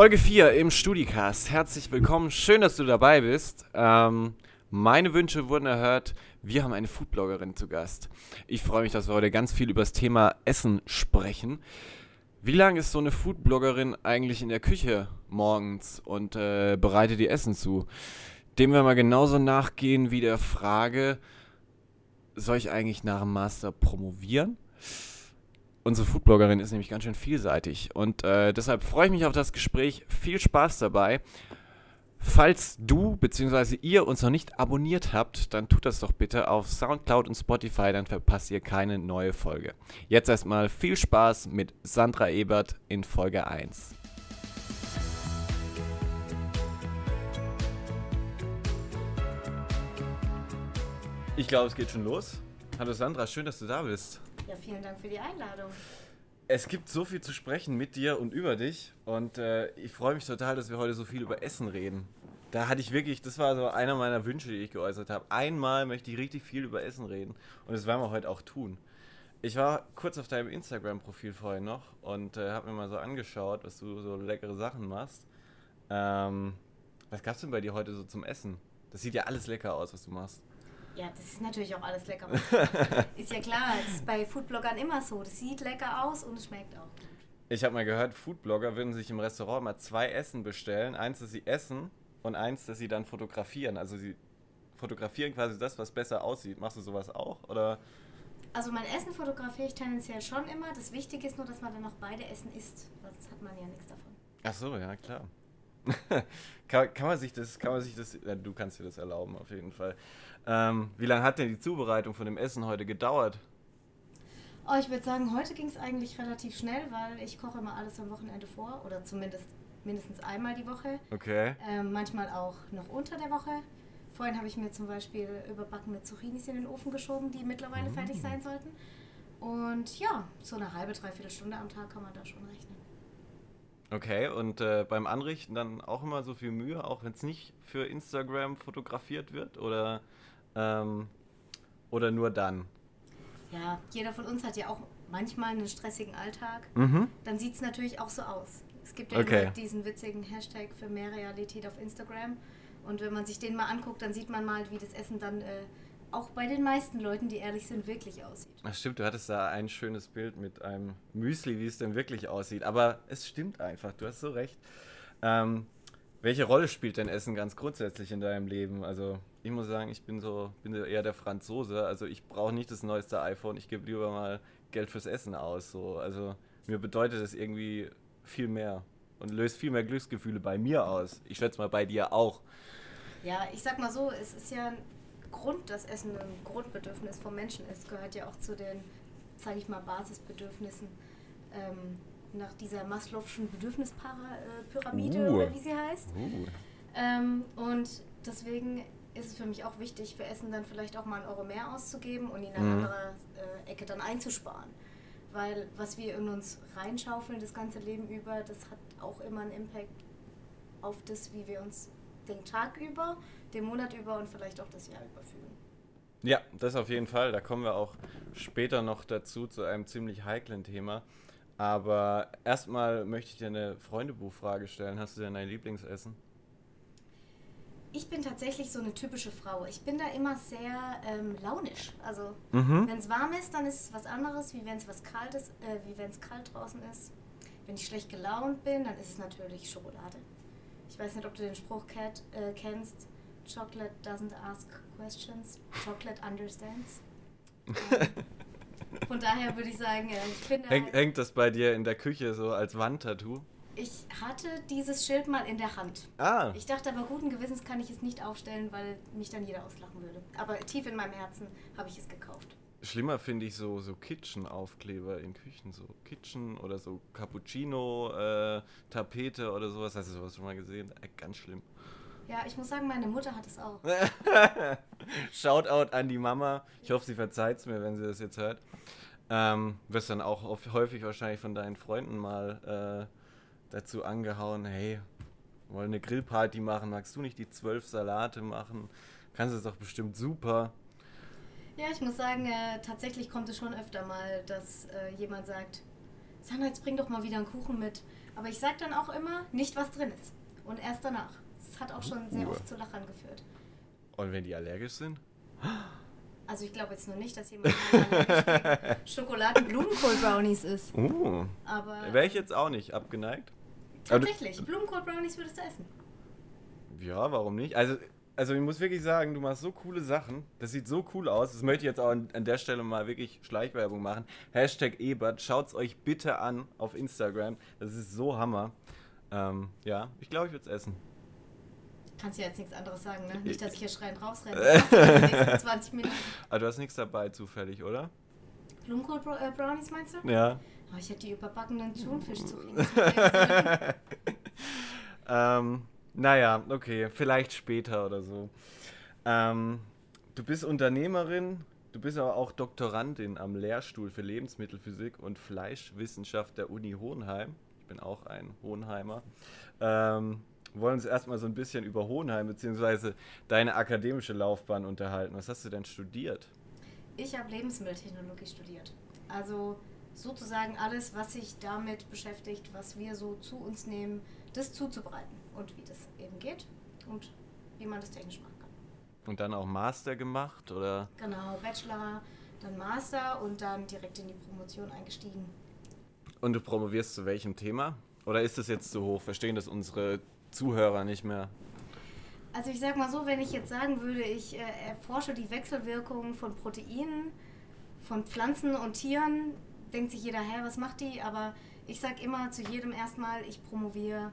Folge 4 im Studicast. Herzlich willkommen. Schön, dass du dabei bist. Ähm, meine Wünsche wurden erhört. Wir haben eine Foodbloggerin zu Gast. Ich freue mich, dass wir heute ganz viel über das Thema Essen sprechen. Wie lange ist so eine Foodbloggerin eigentlich in der Küche morgens und äh, bereitet die Essen zu? Dem wir mal genauso nachgehen wie der Frage, soll ich eigentlich nach dem Master promovieren? Unsere Foodbloggerin ist nämlich ganz schön vielseitig und äh, deshalb freue ich mich auf das Gespräch. Viel Spaß dabei. Falls du bzw. ihr uns noch nicht abonniert habt, dann tut das doch bitte auf Soundcloud und Spotify, dann verpasst ihr keine neue Folge. Jetzt erstmal viel Spaß mit Sandra Ebert in Folge 1. Ich glaube, es geht schon los. Hallo Sandra, schön, dass du da bist. Ja, vielen Dank für die Einladung. Es gibt so viel zu sprechen mit dir und über dich und äh, ich freue mich total, dass wir heute so viel über Essen reden. Da hatte ich wirklich, das war so einer meiner Wünsche, die ich geäußert habe. Einmal möchte ich richtig viel über Essen reden und das werden wir heute auch tun. Ich war kurz auf deinem Instagram-Profil vorhin noch und äh, habe mir mal so angeschaut, was du so leckere Sachen machst. Ähm, was gab's denn bei dir heute so zum Essen? Das sieht ja alles lecker aus, was du machst. Ja, das ist natürlich auch alles lecker. ist ja klar, das ist bei Foodbloggern immer so. Das sieht lecker aus und es schmeckt auch gut. Ich habe mal gehört, Foodblogger würden sich im Restaurant mal zwei Essen bestellen. Eins, das sie essen und eins, das sie dann fotografieren. Also sie fotografieren quasi das, was besser aussieht. Machst du sowas auch? Oder? Also mein Essen fotografiere ich tendenziell schon immer. Das Wichtige ist nur, dass man dann auch beide Essen isst. Sonst hat man ja nichts davon. Ach so, ja klar. kann, kann man sich das, kann man sich das, ja, du kannst dir das erlauben auf jeden Fall. Ähm, wie lange hat denn die Zubereitung von dem Essen heute gedauert? Oh, ich würde sagen, heute ging es eigentlich relativ schnell, weil ich koche immer alles am Wochenende vor oder zumindest mindestens einmal die Woche. Okay. Ähm, manchmal auch noch unter der Woche. Vorhin habe ich mir zum Beispiel überbackene Zucchinis in den Ofen geschoben, die mittlerweile mm. fertig sein sollten. Und ja, so eine halbe, dreiviertel Stunde am Tag kann man da schon rechnen. Okay, und äh, beim Anrichten dann auch immer so viel Mühe, auch wenn es nicht für Instagram fotografiert wird? Oder ähm, oder nur dann? Ja, jeder von uns hat ja auch manchmal einen stressigen Alltag. Mhm. Dann sieht es natürlich auch so aus. Es gibt ja okay. diesen witzigen Hashtag für mehr Realität auf Instagram. Und wenn man sich den mal anguckt, dann sieht man mal, wie das Essen dann äh, auch bei den meisten Leuten, die ehrlich sind, wirklich aussieht. Ach stimmt, du hattest da ein schönes Bild mit einem Müsli, wie es denn wirklich aussieht. Aber es stimmt einfach, du hast so recht. Ähm, welche Rolle spielt denn Essen ganz grundsätzlich in deinem Leben? Also ich muss sagen, ich bin so, bin so eher der Franzose. Also ich brauche nicht das neueste iPhone, ich gebe lieber mal Geld fürs Essen aus. So. Also mir bedeutet das irgendwie viel mehr und löst viel mehr Glücksgefühle bei mir aus. Ich schätze mal bei dir auch. Ja, ich sag mal so, es ist ja ein Grund, dass Essen ein Grundbedürfnis vom Menschen ist, gehört ja auch zu den, sage ich mal, Basisbedürfnissen. Ähm, nach dieser Maslow'schen Bedürfnispyramide uh. oder wie sie heißt. Uh. Ähm, und deswegen ist es für mich auch wichtig, für Essen dann vielleicht auch mal einen Euro mehr auszugeben und ihn an mhm. anderer äh, Ecke dann einzusparen. Weil was wir in uns reinschaufeln das ganze Leben über, das hat auch immer einen Impact auf das, wie wir uns den Tag über, den Monat über und vielleicht auch das Jahr über fühlen. Ja, das auf jeden Fall. Da kommen wir auch später noch dazu, zu einem ziemlich heiklen Thema. Aber erstmal möchte ich dir eine Freundebuchfrage stellen. Hast du denn dein Lieblingsessen? Ich bin tatsächlich so eine typische Frau. Ich bin da immer sehr ähm, launisch. Also mhm. wenn es warm ist, dann ist es was anderes, wie wenn es was kaltes, äh, wie wenn es kalt draußen ist. Wenn ich schlecht gelaunt bin, dann ist es natürlich Schokolade. Ich weiß nicht, ob du den Spruch Cat, äh, kennst. Chocolate doesn't ask questions, chocolate understands. Von daher würde ich sagen, ich bin da. Häng, hängt das bei dir in der Küche so als Wandtattoo? Ich hatte dieses Schild mal in der Hand. Ah. Ich dachte aber, guten Gewissens kann ich es nicht aufstellen, weil mich dann jeder auslachen würde. Aber tief in meinem Herzen habe ich es gekauft. Schlimmer finde ich so, so Kitchen-Aufkleber in Küchen, so Kitchen oder so Cappuccino-Tapete äh, oder sowas. Hast du sowas schon mal gesehen? Äh, ganz schlimm. Ja, ich muss sagen, meine Mutter hat es auch. Shoutout an die Mama. Ich hoffe, sie verzeiht es mir, wenn sie das jetzt hört. Ähm, wirst dann auch häufig wahrscheinlich von deinen Freunden mal äh, dazu angehauen, hey, wollen eine Grillparty machen, magst du nicht die zwölf Salate machen? Kannst du es doch bestimmt super. Ja, ich muss sagen, äh, tatsächlich kommt es schon öfter mal, dass äh, jemand sagt, Sandra, jetzt bring doch mal wieder einen Kuchen mit. Aber ich sage dann auch immer, nicht was drin ist. Und erst danach. Das hat auch schon sehr oft zu Lachern geführt. Und wenn die allergisch sind? Also ich glaube jetzt nur nicht, dass jemand Schokoladen-Blumenkohl-Brownies isst. Uh. Aber Wäre ich jetzt auch nicht abgeneigt. Du- tatsächlich, Blumenkohl-Brownies würdest du essen. Ja, warum nicht? Also, also ich muss wirklich sagen, du machst so coole Sachen. Das sieht so cool aus. Das möchte ich jetzt auch an, an der Stelle mal wirklich Schleichwerbung machen. Hashtag Ebert. Schaut's euch bitte an auf Instagram. Das ist so Hammer. Ähm, ja, ich glaube, ich würde es essen. Kannst ja jetzt nichts anderes sagen, ne? Nicht, dass ich hier schreiend rausrenne. Das machst du in den nächsten 20 Minuten. Aber du hast nichts dabei zufällig, oder? Blumenkohl-Brownies meinst du? Ja. Oh, ich hätte die überbackenen Thunfisch zu ähm, naja, okay, vielleicht später oder so. Ähm, du bist Unternehmerin, du bist aber auch Doktorandin am Lehrstuhl für Lebensmittelphysik und Fleischwissenschaft der Uni Hohenheim. Ich bin auch ein Hohenheimer. Ähm, wollen uns erstmal so ein bisschen über Hohenheim bzw. deine akademische Laufbahn unterhalten. Was hast du denn studiert? Ich habe Lebensmitteltechnologie studiert. Also sozusagen alles, was sich damit beschäftigt, was wir so zu uns nehmen, das zuzubereiten und wie das eben geht und wie man das technisch machen kann. Und dann auch Master gemacht oder? Genau, Bachelor, dann Master und dann direkt in die Promotion eingestiegen. Und du promovierst zu welchem Thema? Oder ist das jetzt zu hoch? Verstehen das unsere Zuhörer nicht mehr? Also ich sag mal so, wenn ich jetzt sagen würde, ich äh, erforsche die Wechselwirkungen von Proteinen, von Pflanzen und Tieren, denkt sich jeder, hä, was macht die? Aber ich sag immer zu jedem erstmal, ich promoviere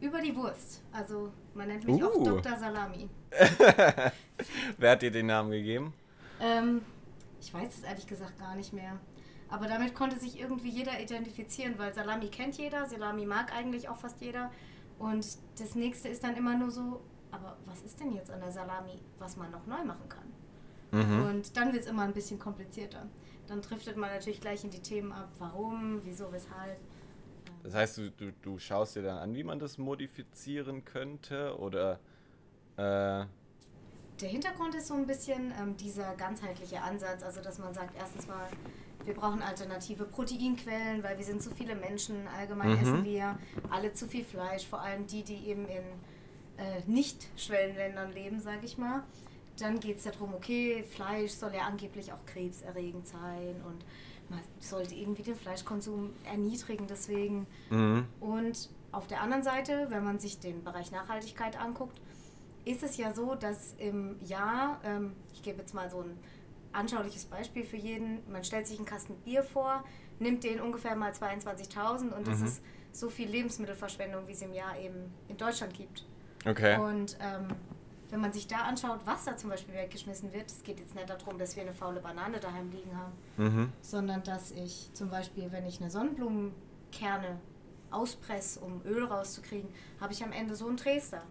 über die Wurst. Also man nennt mich auch Uh. Dr. Salami. Wer hat dir den Namen gegeben? Ähm, ich weiß es ehrlich gesagt gar nicht mehr. Aber damit konnte sich irgendwie jeder identifizieren, weil Salami kennt jeder, Salami mag eigentlich auch fast jeder. Und das nächste ist dann immer nur so, aber was ist denn jetzt an der Salami, was man noch neu machen kann? Mhm. Und dann wird es immer ein bisschen komplizierter. Dann driftet man natürlich gleich in die Themen ab, warum, wieso, weshalb. Das heißt, du, du, du schaust dir dann an, wie man das modifizieren könnte? Oder äh, Der Hintergrund ist so ein bisschen ähm, dieser ganzheitliche Ansatz, also dass man sagt, erstens mal, wir brauchen alternative Proteinquellen, weil wir sind zu viele Menschen, allgemein Mhm. essen wir alle zu viel Fleisch, vor allem die, die eben in äh, Nicht-Schwellenländern leben, sage ich mal. Dann geht es darum, okay, Fleisch soll ja angeblich auch krebserregend sein und man sollte irgendwie den Fleischkonsum erniedrigen deswegen. mhm. Und auf der anderen Seite, wenn man sich den Bereich Nachhaltigkeit anguckt, ist es ja so, dass im Jahr, ähm, ich gebe jetzt mal so ein anschauliches Beispiel für jeden, man stellt sich einen Kasten Bier vor, nimmt den ungefähr mal 22.000 und das Mhm. ist so viel Lebensmittelverschwendung, wie es im Jahr eben in Deutschland gibt. okay. Und ähm, wenn man sich da anschaut, was da zum Beispiel weggeschmissen wird, es geht jetzt nicht darum, dass wir eine faule Banane daheim liegen haben, Mhm. sondern dass ich zum Beispiel, wenn ich eine Sonnenblumenkerne auspresse, um Öl rauszukriegen, habe ich am Ende so einen Dresder.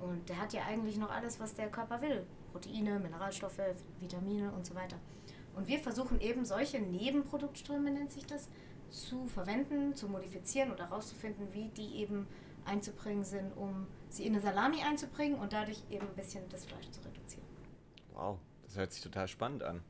Und der hat ja eigentlich noch alles, was der Körper will. Proteine, Mineralstoffe, Vitamine und so weiter. Und wir versuchen eben solche Nebenproduktströme, nennt sich das, zu verwenden, zu modifizieren oder herauszufinden, wie die eben einzubringen sind, um sie in eine Salami einzubringen und dadurch eben ein bisschen das Fleisch zu reduzieren. Wow, das hört sich total spannend an.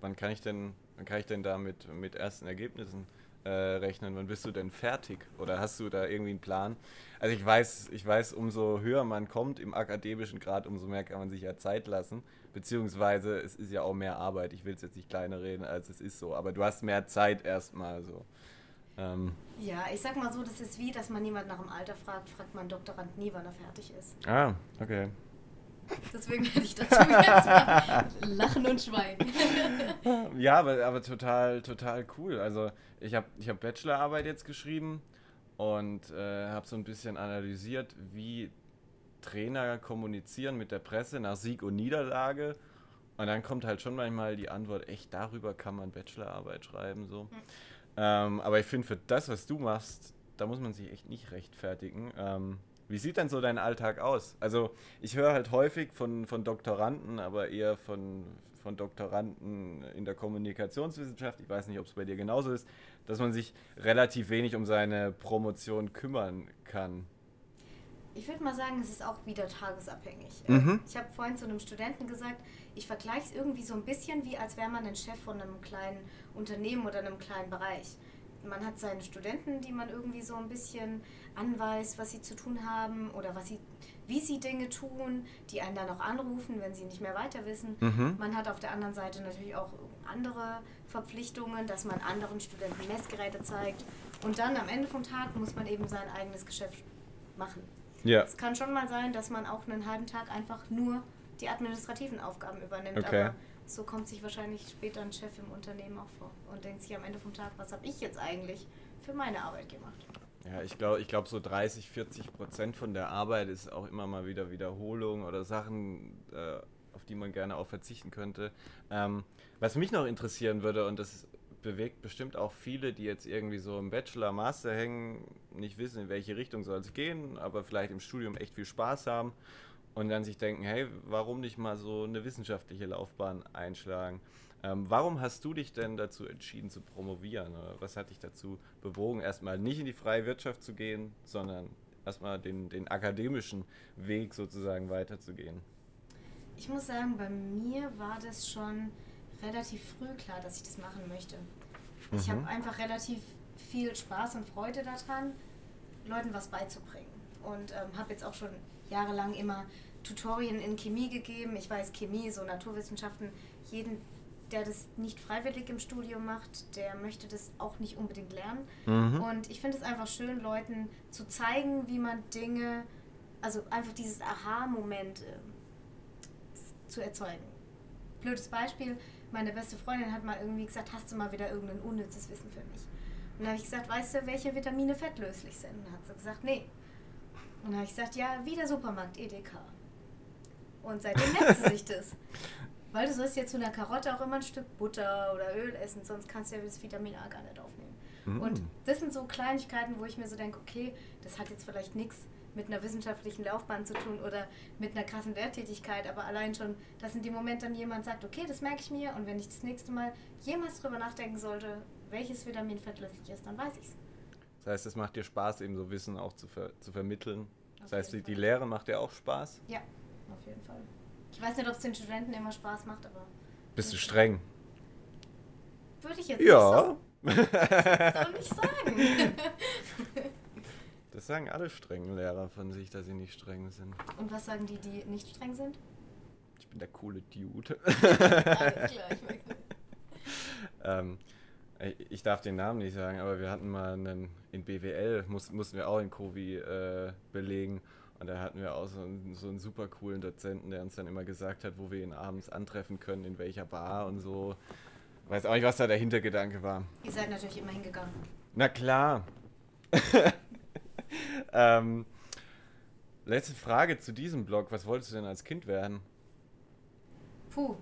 Wann kann ich denn, wann kann ich denn da mit, mit ersten Ergebnissen äh, rechnen? Wann bist du denn fertig? Oder hast du da irgendwie einen Plan? Also ich weiß, ich weiß, umso höher man kommt im akademischen Grad, umso mehr kann man sich ja Zeit lassen. Beziehungsweise es ist ja auch mehr Arbeit. Ich will es jetzt nicht kleiner reden, als es ist so. Aber du hast mehr Zeit erstmal so. Ähm, Ja, ich sag mal so, das ist wie, dass man niemand nach dem Alter fragt, fragt man Doktorand nie, wann er fertig ist. ah, okay. Deswegen werde ich dazu jetzt lachen und schweigen. Ja, aber, aber total, total cool. Also ich habe ich hab Bachelorarbeit jetzt geschrieben und äh, habe so ein bisschen analysiert, wie Trainer kommunizieren mit der Presse nach Sieg und Niederlage. Und dann kommt halt schon manchmal die Antwort, echt, darüber kann man Bachelorarbeit schreiben. So. Ähm, aber ich finde, für das, was du machst, da muss man sich echt nicht rechtfertigen. Ähm, wie sieht denn so dein Alltag aus? Also ich höre halt häufig von, von Doktoranden, aber eher von, von Doktoranden in der Kommunikationswissenschaft, ich weiß nicht, ob es bei dir genauso ist, dass man sich relativ wenig um seine Promotion kümmern kann. Ich würde mal sagen, es ist auch wieder tagesabhängig. Mhm. Ich habe vorhin zu einem Studenten gesagt, ich vergleiche es irgendwie so ein bisschen wie, als wäre man ein Chef von einem kleinen Unternehmen oder einem kleinen Bereich. man hat seine Studenten, die man irgendwie so ein bisschen anweist, was sie zu tun haben oder was sie, wie sie Dinge tun, die einen dann auch anrufen, wenn sie nicht mehr weiter wissen. Mhm. Man hat auf der anderen Seite natürlich auch andere Verpflichtungen, dass man anderen Studenten Messgeräte zeigt. Und dann am Ende vom Tag muss man eben sein eigenes Geschäft machen. Ja. Es kann schon mal sein, dass man auch einen halben Tag einfach nur die administrativen Aufgaben übernimmt. Okay. Aber so kommt sich wahrscheinlich später ein Chef im Unternehmen auch vor und denkt sich am Ende vom Tag, was habe ich jetzt eigentlich für meine Arbeit gemacht? Ja, ich glaube, ich glaub, so 30, 40 Prozent von der Arbeit ist auch immer mal wieder Wiederholung oder Sachen, äh, auf die man gerne auch verzichten könnte. Ähm, was mich noch interessieren würde, und das bewegt bestimmt auch viele, die jetzt irgendwie so im Bachelor, Master hängen, nicht wissen, in welche Richtung soll es gehen, aber vielleicht im Studium echt viel Spaß haben und dann sich denken, hey, warum nicht mal so eine wissenschaftliche Laufbahn einschlagen? Ähm, warum hast du dich denn dazu entschieden zu promovieren? Was hat dich dazu bewogen, erstmal nicht in die freie Wirtschaft zu gehen, sondern erstmal den, den akademischen Weg sozusagen weiterzugehen? Ich muss sagen, bei mir war das schon relativ früh klar, dass ich das machen möchte. Ich Mhm. habe einfach relativ viel Spaß und Freude daran, Leuten was beizubringen. Und ähm, habe jetzt auch schon jahrelang immer Tutorien in Chemie gegeben. Ich weiß, Chemie, so Naturwissenschaften, jeden, der das nicht freiwillig im Studium macht, der möchte das auch nicht unbedingt lernen. Mhm. Und ich finde es einfach schön, Leuten zu zeigen, wie man Dinge, also einfach dieses Aha-Moment ähm, zu erzeugen. Blödes Beispiel, meine beste Freundin hat mal irgendwie gesagt, hast du mal wieder irgendein unnützes Wissen für mich? Und dann habe ich gesagt, weißt du, welche Vitamine fettlöslich sind? Und dann hat sie gesagt, nee. Und dann habe ich gesagt, ja, wie der Supermarkt EDK. Und seitdem merkt sie sich das. Weil du sollst jetzt zu einer Karotte auch immer ein Stück Butter oder Öl essen, sonst kannst du ja das Vitamin A gar nicht aufnehmen. Mhm. Und das sind so Kleinigkeiten, wo ich mir so denke, okay, das hat jetzt vielleicht nichts mit einer wissenschaftlichen Laufbahn zu tun oder mit einer krassen Lehrtätigkeit, aber allein schon, dass in dem Moment dann jemand sagt, okay, das merke ich mir und wenn ich das nächste Mal jemals drüber nachdenken sollte, welches Vitamin fettlöslich ist, dann weiß ich's. Das heißt, es macht dir Spaß, eben so Wissen auch zu, ver zu vermitteln. Das Auf heißt, die, die. Lehre macht dir auch Spaß. Ja, auf jeden Fall. Ich weiß nicht, ob es den Studenten immer Spaß macht, aber Bist du streng? würde ich jetzt Ja. nicht so, so nicht sagen. Das sagen alle strengen Lehrer von sich, dass sie nicht streng sind. und was sagen die, die nicht streng sind? Ich bin der coole Dude. Alles klar, ich merke. ähm, ich- darf den Namen nicht sagen, aber wir hatten mal einen in BWL, muss, mussten wir auch in Kovi äh, belegen. Und da hatten wir auch so einen, so einen super coolen Dozenten, der uns dann immer gesagt hat, wo wir ihn abends antreffen können, in welcher Bar und so. Weiß auch nicht, was da der Hintergedanke war. Ihr seid natürlich immer hingegangen. Na klar. ähm, letzte Frage zu diesem Blog. Was wolltest du denn als Kind werden? Puh.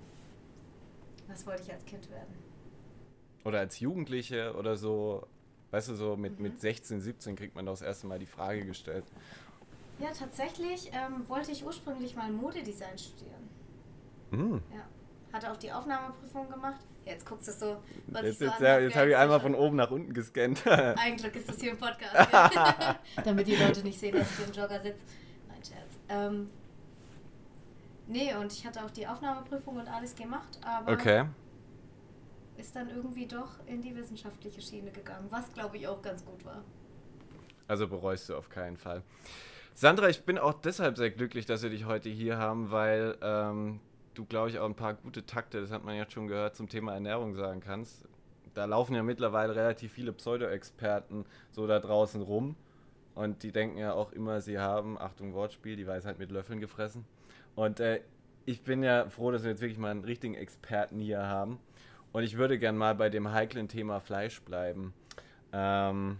Was wollte ich als Kind werden? Oder als Jugendliche oder so? Weißt du, so mit, Mhm. mit 16, 17 kriegt man doch das erste Mal die Frage gestellt. Ja, tatsächlich ähm, wollte ich ursprünglich mal Modedesign studieren. Hm. Ja. Hatte auch die Aufnahmeprüfung gemacht. Jetzt guckst du so, was Jetzt, ich so jetzt, ja, jetzt habe ich einmal von oben nach unten gescannt. Ein Glück ist das hier im Podcast. Damit die Leute nicht sehen, dass ich im Jogger sitze. Nein, Scherz. Ähm, nee, und ich hatte auch die Aufnahmeprüfung und alles gemacht, aber okay. ist dann irgendwie doch in die wissenschaftliche Schiene gegangen, was glaube ich auch ganz gut war. Also bereust du auf keinen Fall. Sandra, ich bin auch deshalb sehr glücklich, dass wir dich heute hier haben, weil ähm, du, glaube ich, auch ein paar gute Takte, das hat man jetzt schon gehört, zum Thema Ernährung sagen kannst. Da laufen ja mittlerweile relativ viele Pseudo-Experten so da draußen rum und die denken ja auch immer, sie haben, Achtung Wortspiel, die Weisheit mit Löffeln gefressen. Und äh, ich bin ja froh, dass wir jetzt wirklich mal einen richtigen Experten hier haben. Und ich würde gern mal bei dem heiklen Thema Fleisch bleiben. Ähm,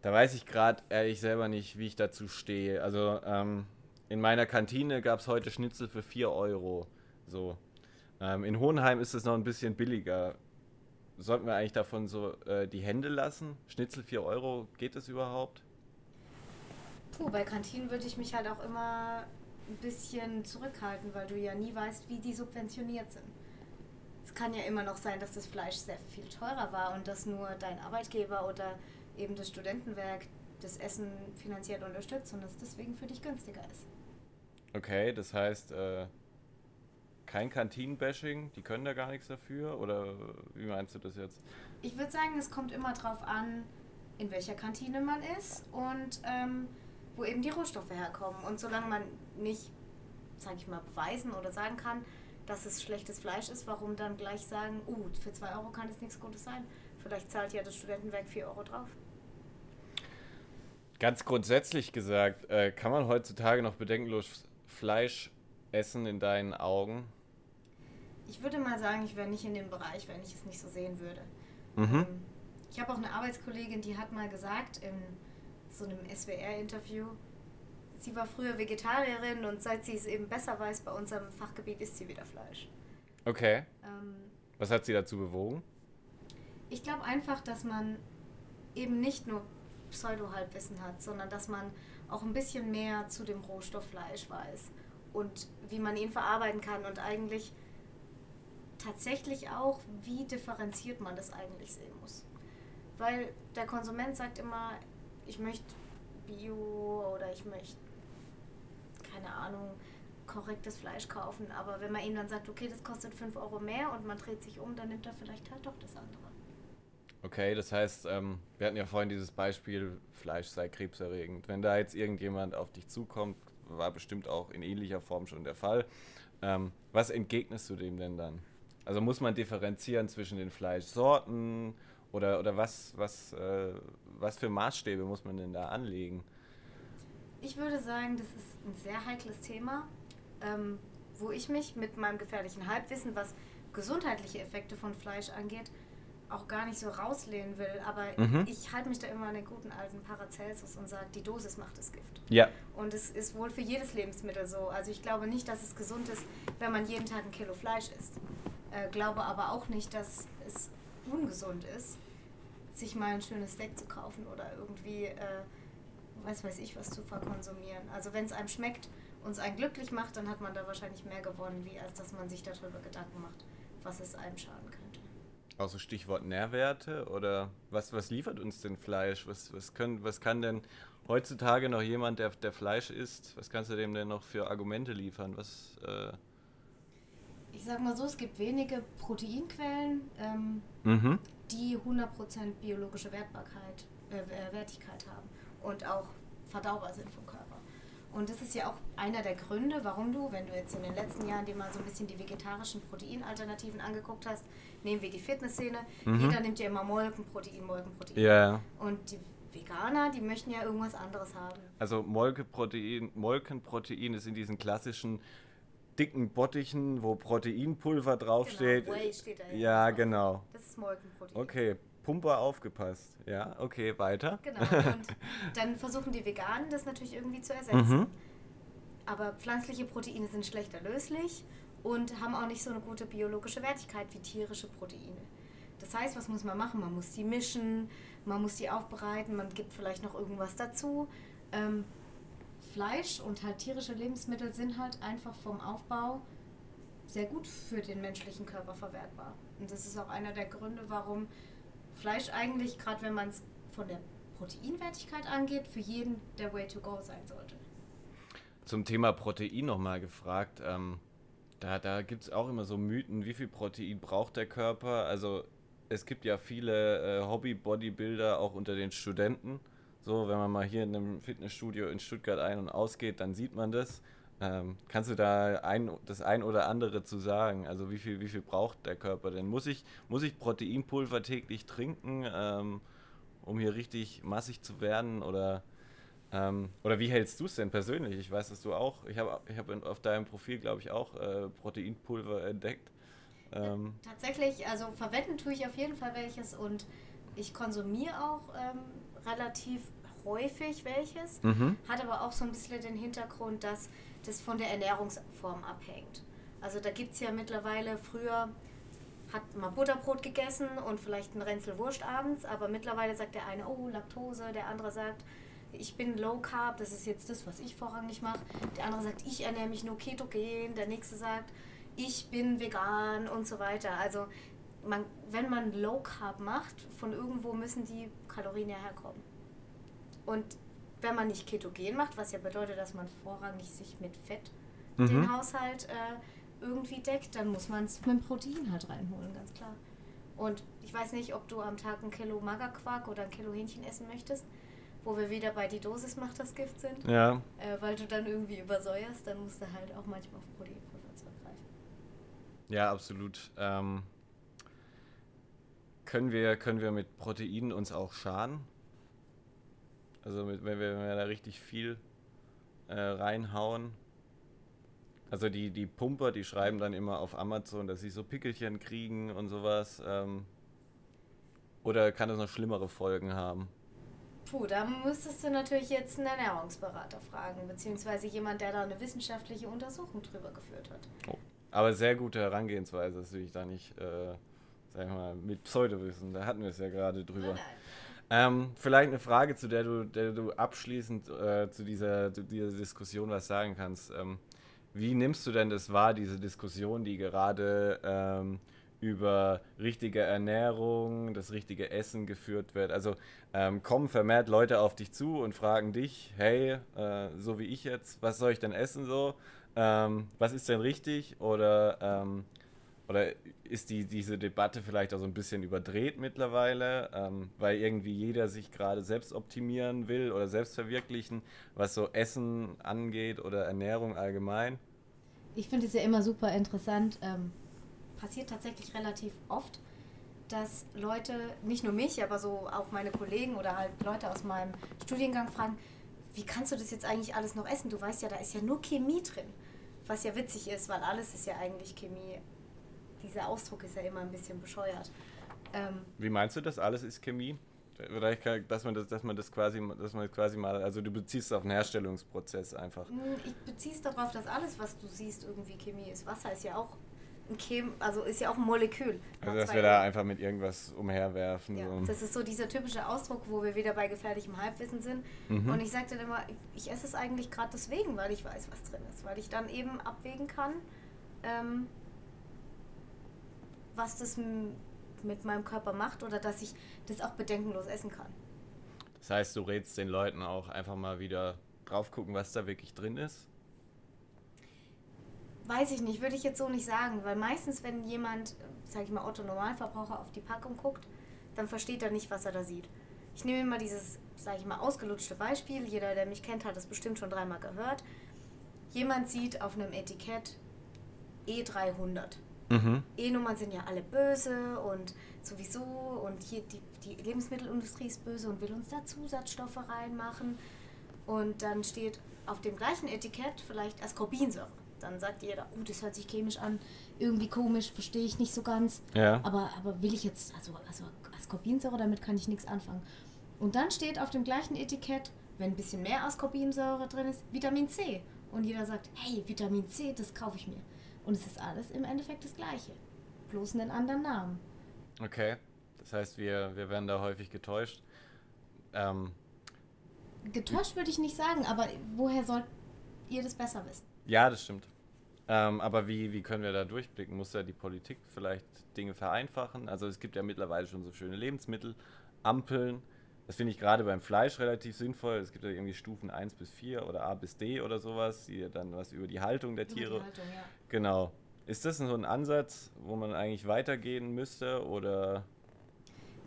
da weiß ich gerade ehrlich selber nicht, wie ich dazu stehe. Also ähm, in meiner Kantine gab es heute Schnitzel für 4 Euro. So. Ähm, in Hohenheim ist es noch ein bisschen billiger. Sollten wir eigentlich davon so äh, die Hände lassen? Schnitzel 4 Euro, geht es überhaupt? Puh, bei Kantinen würde ich mich halt auch immer ein bisschen zurückhalten, weil du ja nie weißt, wie die subventioniert sind. Es kann ja immer noch sein, dass das Fleisch sehr viel teurer war und dass nur dein Arbeitgeber oder eben das Studentenwerk das Essen finanziell unterstützt und es deswegen für dich günstiger ist. Okay, das heißt, äh, kein Kantinenbashing, die können da gar nichts dafür? Oder wie meinst du das jetzt? Ich würde sagen, es kommt immer darauf an, in welcher Kantine man ist und ähm, wo eben die Rohstoffe herkommen. Und solange man nicht, sage ich mal, beweisen oder sagen kann, dass es schlechtes Fleisch ist, warum dann gleich sagen, uh, für 2 Euro kann es nichts Gutes sein. Vielleicht zahlt ja das Studentenwerk 4 Euro drauf. Ganz grundsätzlich gesagt, äh, kann man heutzutage noch bedenkenlos Fleisch essen in deinen Augen? Ich würde mal sagen, ich wäre nicht in dem Bereich, wenn ich es nicht so sehen würde. Mhm. Ähm, ich habe auch eine Arbeitskollegin, die hat mal gesagt in so einem SWR-Interview, sie war früher Vegetarierin und seit sie es eben besser weiß bei unserem Fachgebiet, isst sie wieder Fleisch. Okay. Ähm, Was hat sie dazu bewogen? ich glaube einfach, dass man eben nicht nur Pseudo-Halbwissen hat, sondern dass man auch ein bisschen mehr zu dem Rohstoff Fleisch weiß und wie man ihn verarbeiten kann und eigentlich tatsächlich auch, wie differenziert man das eigentlich sehen muss. Weil der Konsument sagt immer, ich möchte Bio oder ich möchte, keine Ahnung, korrektes Fleisch kaufen. Aber wenn man ihm dann sagt, okay, das kostet 5 Euro mehr und man dreht sich um, dann nimmt er vielleicht halt doch das andere. Okay, das heißt, ähm, wir hatten ja vorhin dieses Beispiel, Fleisch sei krebserregend. Wenn da jetzt irgendjemand auf dich zukommt, war bestimmt auch in ähnlicher Form schon der Fall. Ähm, was entgegnest du dem denn dann? Also muss man differenzieren zwischen den Fleischsorten oder, oder was, was, äh, was für Maßstäbe muss man denn da anlegen? Ich würde sagen, das ist ein sehr heikles Thema, ähm, wo ich mich mit meinem gefährlichen Halbwissen, was gesundheitliche Effekte von Fleisch angeht, auch gar nicht so rauslehnen will. Aber Mhm. ich halte mich da immer an den guten alten Paracelsus und sage, die Dosis macht das Gift. Ja. Und es ist wohl für jedes Lebensmittel so. Also ich glaube nicht, dass es gesund ist, wenn man jeden Tag ein Kilo Fleisch isst. Äh, glaube aber auch nicht, dass es ungesund ist, sich mal ein schönes Steak zu kaufen oder irgendwie, äh, weiß weiß ich, was zu verkonsumieren. Also wenn es einem schmeckt und es einen glücklich macht, dann hat man da wahrscheinlich mehr gewonnen, wie als dass man sich darüber Gedanken macht, was es einem schaden könnte. Auch so Stichwort Nährwerte oder was, was liefert uns denn Fleisch? Was, was, können, was kann denn heutzutage noch jemand, der, der Fleisch isst, was kannst du dem denn noch für Argumente liefern? Was, äh, Ich sag mal so, es gibt wenige Proteinquellen, ähm, mhm. die 100% biologische Wertbarkeit, äh, äh, Wertigkeit haben und auch verdaubar sind vom Körper. Und das ist ja auch einer der Gründe, warum du, wenn du jetzt in den letzten Jahren dir mal so ein bisschen die vegetarischen Proteinalternativen angeguckt hast, nehmen wir die Fitnessszene, Mhm. jeder nimmt ja immer Molkenprotein, Molkenprotein. Ja, Und die Veganer, die möchten ja irgendwas anderes haben. also Molkeprotein, Molkenprotein ist in diesen klassischen dicken Bottichen, wo Proteinpulver draufsteht. Genau, Whey steht da ja genau. Das ist Molkenprotein. Okay, Pumper aufgepasst. Ja, okay, weiter. Genau. Und dann versuchen die Veganen das natürlich irgendwie zu ersetzen. Mhm. Aber pflanzliche Proteine sind schlechter löslich und haben auch nicht so eine gute biologische Wertigkeit wie tierische Proteine. Das heißt, was muss man machen? Man muss die mischen, man muss die aufbereiten, man gibt vielleicht noch irgendwas dazu. Ähm, Fleisch und halt tierische Lebensmittel sind halt einfach vom Aufbau sehr gut für den menschlichen Körper verwertbar. Und das ist auch einer der Gründe, warum Fleisch eigentlich, gerade wenn man es von der Proteinwertigkeit angeht, für jeden der Way to go sein sollte. Zum Thema Protein nochmal gefragt. Ähm, da da gibt es auch immer so Mythen, wie viel Protein braucht der Körper? Also es gibt ja viele äh, Hobby-Bodybuilder auch unter den Studenten. So, wenn man mal hier in einem Fitnessstudio in Stuttgart ein- und ausgeht, dann sieht man das. Ähm, kannst du da ein, das ein oder andere zu sagen? Also wie viel, wie viel braucht der Körper denn? Muss ich, muss ich Proteinpulver täglich trinken, ähm, um hier richtig massig zu werden? Oder, ähm, oder wie hältst du es denn persönlich? Ich weiß, dass du auch, ich habe ich hab auf deinem Profil, glaube ich, auch äh, Proteinpulver entdeckt. Ähm, Tatsächlich, also verwenden tue ich auf jeden Fall welches und ich konsumiere auch ähm, relativ häufig welches. mhm. Hat aber auch so ein bisschen den Hintergrund, dass das von der Ernährungsform abhängt. Also da gibt es ja mittlerweile, früher hat man Butterbrot gegessen und vielleicht ein Ränzel Wurst abends, aber mittlerweile sagt der eine, oh, Laktose, der andere sagt, ich bin Low Carb, das ist jetzt das, was ich vorrangig mache. Der andere sagt, ich ernähre mich nur ketogen, der nächste sagt, ich bin vegan und so weiter. Also man, wenn man Low Carb macht, von irgendwo müssen die Kalorien ja herkommen. Und wenn man nicht ketogen macht, was ja bedeutet, dass man vorrangig sich mit Fett den Mhm. Haushalt äh, irgendwie deckt, dann muss man es mit Protein halt reinholen, ganz klar. Und ich weiß nicht, ob du am Tag ein Kilo Magerquark oder ein Kilo Hähnchen essen möchtest, wo wir wieder bei die Dosis macht das Gift sind. Ja. Äh, weil du dann irgendwie übersäuerst, dann musst du halt auch manchmal auf Proteinpulver zurückgreifen. Ja, absolut. Ähm, können, wir, können wir mit Proteinen uns auch schaden? Also mit, wenn, wir, wenn wir da richtig viel äh, reinhauen. Also die, die Pumper, die schreiben dann immer auf Amazon, dass sie so Pickelchen kriegen und sowas. Ähm, oder kann das noch schlimmere Folgen haben? Puh, da müsstest du natürlich jetzt einen Ernährungsberater fragen, beziehungsweise jemand, der da eine wissenschaftliche Untersuchung drüber geführt hat. Oh. Aber sehr gute Herangehensweise, dass ich da nicht, äh, sag ich mal, mit Pseudowissen, da hatten wir es ja gerade drüber. Nein, nein. Ähm, vielleicht eine Frage, zu der du, der du abschließend äh, zu, dieser, zu dieser Diskussion was sagen kannst. Ähm, wie nimmst du denn das wahr, diese Diskussion, die gerade ähm, über richtige Ernährung, das richtige Essen geführt wird? Also ähm, kommen vermehrt Leute auf dich zu und fragen dich, hey, äh, so wie ich jetzt, was soll ich denn essen so? Ähm, was ist denn richtig? Oder ähm, oder ist die, diese Debatte vielleicht auch so ein bisschen überdreht mittlerweile, ähm, weil irgendwie jeder sich gerade selbst optimieren will oder selbst verwirklichen, was so Essen angeht oder Ernährung allgemein? Ich finde es ja immer super interessant. Ähm, passiert tatsächlich relativ oft, dass Leute, nicht nur mich, aber so auch meine Kollegen oder halt Leute aus meinem Studiengang fragen, wie kannst du das jetzt eigentlich alles noch essen? Du weißt ja, da ist ja nur Chemie drin. Was ja witzig ist, weil alles ist ja eigentlich Chemie dieser Ausdruck ist ja immer ein bisschen bescheuert. Ähm, Wie meinst du das? Alles ist Chemie? Vielleicht, dass man das, dass man das quasi, dass man quasi mal, also du beziehst es auf einen Herstellungsprozess einfach. Hm, ich beziehe es darauf, dass alles, was du siehst, irgendwie Chemie ist. Wasser ist ja auch ein Chem, also ist ja auch ein Molekül. Also dass wir da einfach mit irgendwas umherwerfen. Ja, so. das ist so dieser typische Ausdruck, wo wir wieder bei gefährlichem Halbwissen sind. Mhm. Und ich sage dann immer, ich, ich esse es eigentlich gerade deswegen, weil ich weiß, was drin ist. Weil ich dann eben abwägen kann, ähm, was das mit meinem Körper macht oder dass ich das auch bedenkenlos essen kann. Das heißt, du rätst den Leuten auch einfach mal wieder drauf gucken, was da wirklich drin ist. Weiß ich nicht, würde ich jetzt so nicht sagen, weil meistens, wenn jemand, sage ich mal, Otto Normalverbraucher auf die Packung guckt, dann versteht er nicht, was er da sieht. Ich nehme immer dieses, sage ich mal, ausgelutschte Beispiel. Jeder, der mich kennt, hat es bestimmt schon dreimal gehört. Jemand sieht auf einem Etikett E300. Mhm. E-Nummern sind ja alle böse und sowieso und hier die, die Lebensmittelindustrie ist böse und will uns da Zusatzstoffe reinmachen. Und dann steht auf dem gleichen Etikett vielleicht Ascorbinsäure. Dann sagt jeder, oh, das hört sich chemisch an, irgendwie komisch, verstehe ich nicht so ganz. Ja. Aber, aber will ich jetzt, also, also Ascorbinsäure, damit kann ich nichts anfangen. Und dann steht auf dem gleichen Etikett, wenn ein bisschen mehr Ascorbinsäure drin ist, Vitamin C. Und jeder sagt, hey, Vitamin C, das kaufe ich mir. Und es ist alles im Endeffekt das Gleiche. Bloß einen anderen Namen. Okay. Das heißt, wir, wir werden da häufig getäuscht. Ähm, Getäuscht würde ich nicht sagen, aber woher sollt ihr das besser wissen? ja, das stimmt. Ähm, aber wie, wie können wir da durchblicken? Muss ja die Politik vielleicht Dinge vereinfachen? Also es gibt ja mittlerweile schon so schöne Lebensmittel, Ampeln. Das finde ich gerade beim Fleisch relativ sinnvoll. Es gibt ja irgendwie Stufen 1 bis 4 oder A bis D oder sowas, die dann was über die Haltung der Über Tiere. die Haltung, ja. Genau. Ist das so ein Ansatz, wo man eigentlich weitergehen müsste oder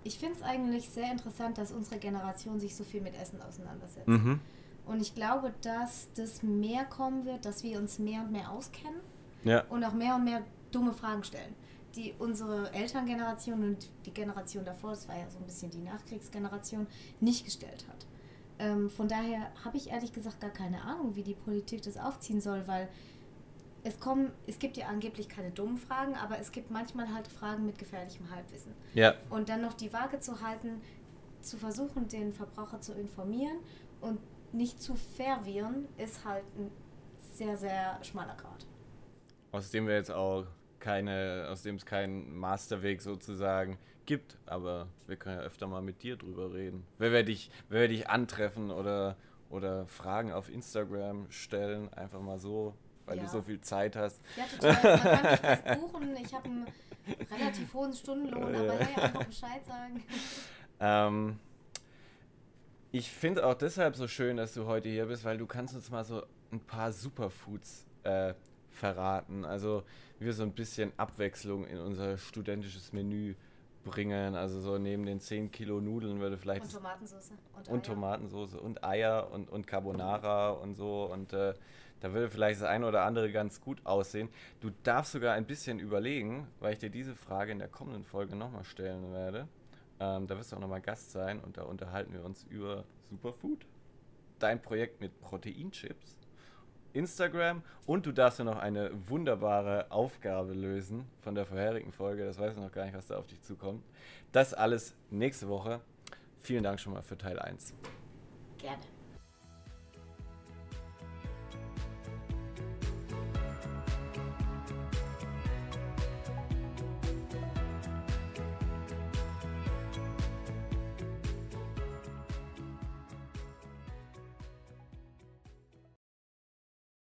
Ich finde es eigentlich sehr interessant, dass unsere Generation sich so viel mit Essen auseinandersetzt. Mhm. Und ich glaube, dass das mehr kommen wird, dass wir uns mehr und mehr auskennen Ja. und auch mehr und mehr dumme Fragen stellen, die unsere Elterngeneration und die Generation davor, das war ja so ein bisschen die Nachkriegsgeneration, nicht gestellt hat. Ähm, von daher habe ich ehrlich gesagt gar keine Ahnung, wie die Politik das aufziehen soll, weil es kommen, es gibt ja angeblich keine dummen Fragen, aber es gibt manchmal halt Fragen mit gefährlichem Halbwissen. Ja. Und dann noch die Waage zu halten, zu versuchen, den Verbraucher zu informieren und nicht zu verwirren, ist halt ein sehr, sehr schmaler Grad. Aus dem wir jetzt auch keine, aus dem es keinen Masterweg sozusagen gibt, aber wir können ja öfter mal mit dir drüber reden. Wenn wir dich, wenn wir dich antreffen oder, oder Fragen auf Instagram stellen, einfach mal so, weil Ja. du so viel Zeit hast. Ja, total. Man kann mich fast buchen. Ich habe einen relativ hohen Stundenlohn, aber hey, einfach Bescheid sagen. Ähm, ich finde auch deshalb so schön, dass du heute hier bist, weil du kannst uns mal so ein paar Superfoods äh, verraten. Also wir so ein bisschen Abwechslung in unser studentisches Menü bringen. Also so neben den 10 Kilo Nudeln würde vielleicht... Und Tomatensauce. Und, und Tomatensauce und Eier und, und Carbonara und so. Und äh, da würde vielleicht das eine oder andere ganz gut aussehen. Du darfst sogar ein bisschen überlegen, weil ich dir diese Frage in der kommenden Folge nochmal stellen werde. Ähm, da wirst du auch nochmal Gast sein und da unterhalten wir uns über Superfood. Dein Projekt mit Proteinchips. Instagram und du darfst ja noch eine wunderbare Aufgabe lösen von der vorherigen Folge. Das weiß ich noch gar nicht, was da auf dich zukommt. Das alles nächste Woche. Vielen Dank schon mal für Teil 1. Gerne.